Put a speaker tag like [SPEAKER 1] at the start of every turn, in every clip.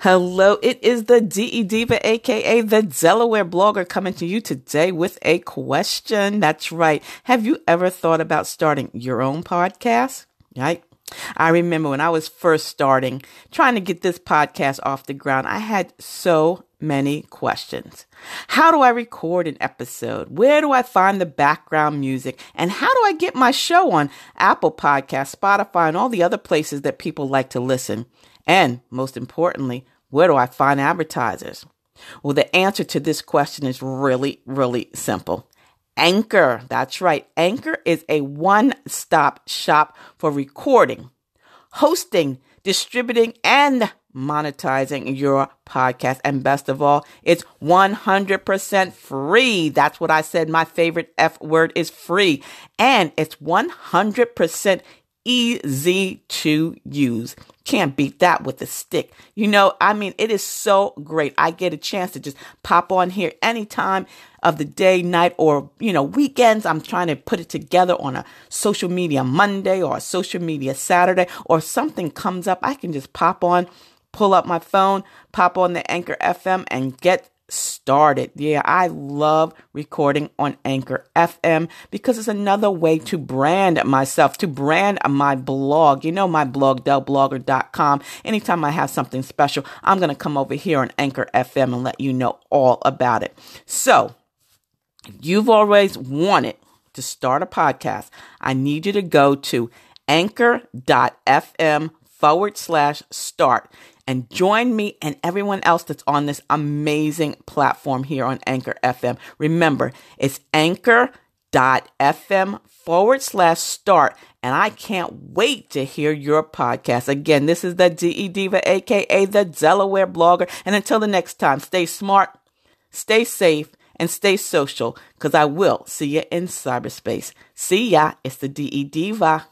[SPEAKER 1] Hello, it is the DE Diva, aka the Delaware blogger, coming to you today with a question. That's right. Have you ever thought about starting your own podcast? Right? I remember when I was first starting, trying to get this podcast off the ground, I had so many questions. How do I record an episode? Where do I find the background music? And how do I get my show on Apple Podcasts, Spotify, and all the other places that people like to listen? And most importantly, where do I find advertisers? Well, the answer to this question is really, really simple. Anchor. That's right. Anchor is a one stop shop for recording, hosting, distributing, and monetizing your podcast. And best of all, it's 100% free. That's what I said. My favorite F word is free. And it's 100% easy to use. Can't beat that with a stick. You know, I mean, it is so great. I get a chance to just pop on here anytime of the day, night, or, you know, weekends. I'm trying to put it together on a social media Monday or a social media Saturday, or something comes up. I can just pop on, pull up my phone, pop on the Anchor FM, and get started. Yeah, I love recording on Anchor FM because it's another way to brand myself, to brand my blog. You know, my blog, delblogger.com. Anytime I have something special, I'm going to come over here on Anchor FM and let you know all about it. So, you've always wanted to start a podcast. I need you to go to anchor.fm forward slash start and join me and everyone else that's on this amazing platform here on Anchor FM. Remember, it's anchor.fm forward slash start. And I can't wait to hear your podcast. Again, this is the DE Diva, aka the Delaware blogger. And until the next time, stay smart, stay safe, and stay social because I will see you in cyberspace. See ya. It's the DE Diva.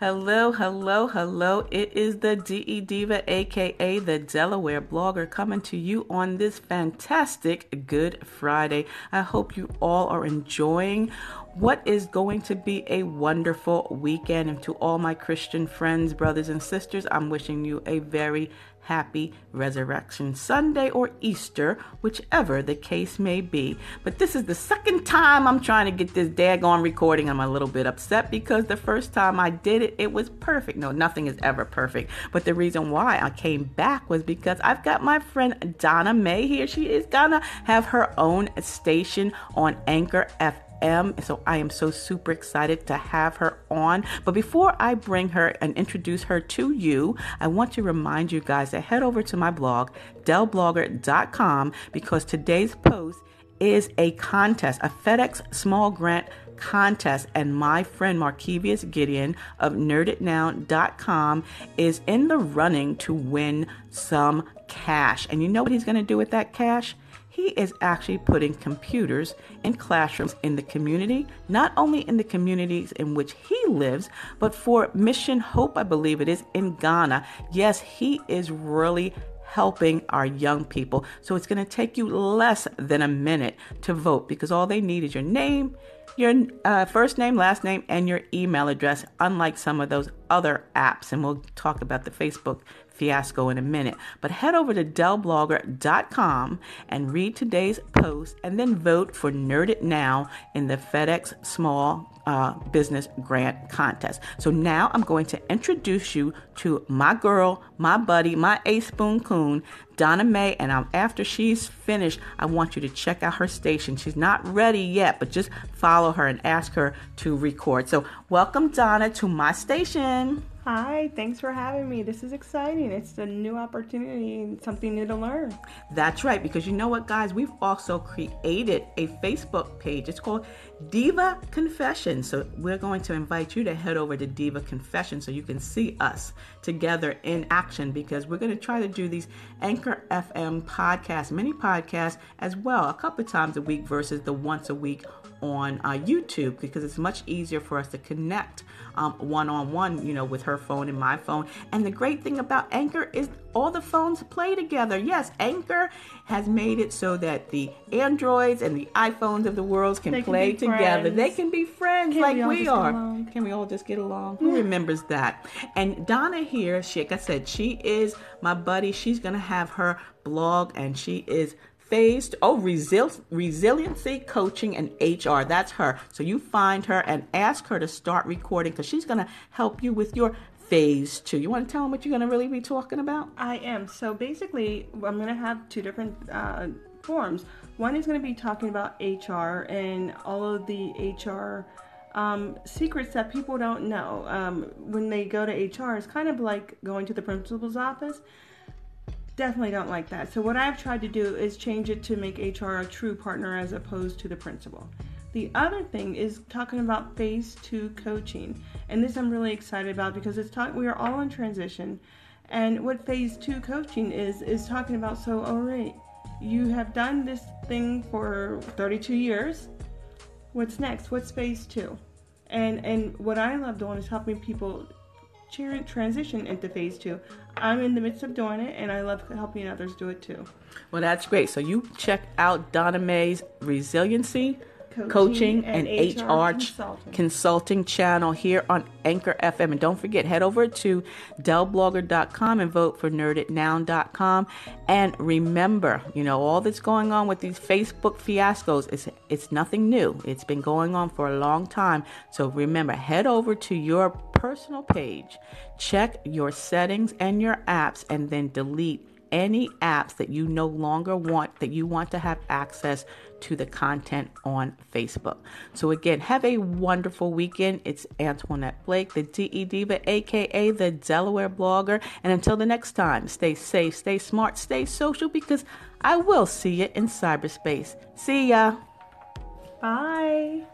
[SPEAKER 1] Hello, hello, hello. It is the DE Diva, aka the Delaware blogger, coming to you on this fantastic Good Friday. I hope you all are enjoying what is going to be a wonderful weekend. And to all my Christian friends, brothers, and sisters, I'm wishing you a very happy Resurrection Sunday or Easter, whichever the case may be. But this is the second time I'm trying to get this daggone recording. I'm a little bit upset because the first time I did it, it was perfect. No, nothing is ever perfect. But the reason why I came back was because I've got my friend Donna May here. She is gonna have her own station on Anchor FM am. So I am so super excited to have her on. But before I bring her and introduce her to you, I want to remind you guys to head over to my blog, delblogger.com, because today's post is a contest, a FedEx small grant contest. And my friend Markevius Gideon of nerditnow.com is in the running to win some cash. And you know what he's going to do with that cash? He is actually putting computers in classrooms in the community, not only in the communities in which he lives, but for Mission Hope, I believe it is, in Ghana. Yes, he is really helping our young people. So it's going to take you less than a minute to vote because all they need is your name, your uh, first name, last name, and your email address, unlike some of those other apps. And we'll talk about the Facebook fiasco in a minute. But head over to delblogger.com and read today's post and then vote for Nerd It Now in the FedEx Small uh, Business Grant Contest. So now I'm going to introduce you to my girl, my buddy, my A Spoon Coon, Donna May. And I'm, after she's finished, I want you to check out her station. She's not ready yet, but just follow her and ask her to record. So welcome, Donna, to my station.
[SPEAKER 2] Hi, thanks for having me. This is exciting. It's a new opportunity and something new to learn.
[SPEAKER 1] That's right, because you know what, guys? We've also created a Facebook page. It's called Diva Confession. So we're going to invite you to head over to Diva Confession so you can see us together in action because we're going to try to do these Anchor FM podcasts, mini podcasts as well, a couple times a week versus the once a week on uh, YouTube because it's much easier for us to connect one on one, you know, with her phone and my phone. And the great thing about Anchor is all the phones play together. Yes, Anchor has made it so that the Androids and the iPhones of the world can, play together.
[SPEAKER 2] Friends.
[SPEAKER 1] They can be friends
[SPEAKER 2] can
[SPEAKER 1] like
[SPEAKER 2] we,
[SPEAKER 1] we are. Can we all just get along? Who remembers that? And Donna here, she, like I said, she is my buddy. She's going to have her blog and she is phased oh resil- resiliency coaching and hr that's her. So you find her and ask her to start recording because she's going to help you with your phase two. You want to tell them what you're going to really be talking about?
[SPEAKER 2] I am. So basically i'm going to have two different uh, forms. One is going to be talking about hr and all of the hr um, secrets that people don't know. Um, when they go to hr it's kind of like going to the principal's office definitely don't like that. So what I've tried to do is change it to make HR a true partner as opposed to the principal. The other thing is talking about phase two coaching, and this I'm really excited about because it's talk we are all in transition, and what phase two coaching is is talking about. So oh, all right, you have done this thing for 32 years. What's next? What's phase two? And and what I love doing is helping people transition into phase two. I'm in the midst of doing it, and I love helping others do it too.
[SPEAKER 1] Well, that's great. So you check out Donna May's Resiliency
[SPEAKER 2] Coaching,
[SPEAKER 1] Coaching and,
[SPEAKER 2] and
[SPEAKER 1] HR,
[SPEAKER 2] HR consulting.
[SPEAKER 1] consulting channel here on Anchor FM. And don't forget, head over to DellBlogger.com and vote for NerdItNow.com. And remember, you know, all that's going on with these Facebook fiascos, it's, it's nothing new. It's been going on for a long time. So remember, head over to your personal page, check your settings and your apps, and then delete any apps that you no longer want that you want to have access to the content on Facebook. So again, have a wonderful weekend. It's Antoinette Blake, the DE Diva, aka the Delaware blogger. And until the next time, stay safe, stay smart, stay social because I will see you in cyberspace. See ya.
[SPEAKER 2] Bye.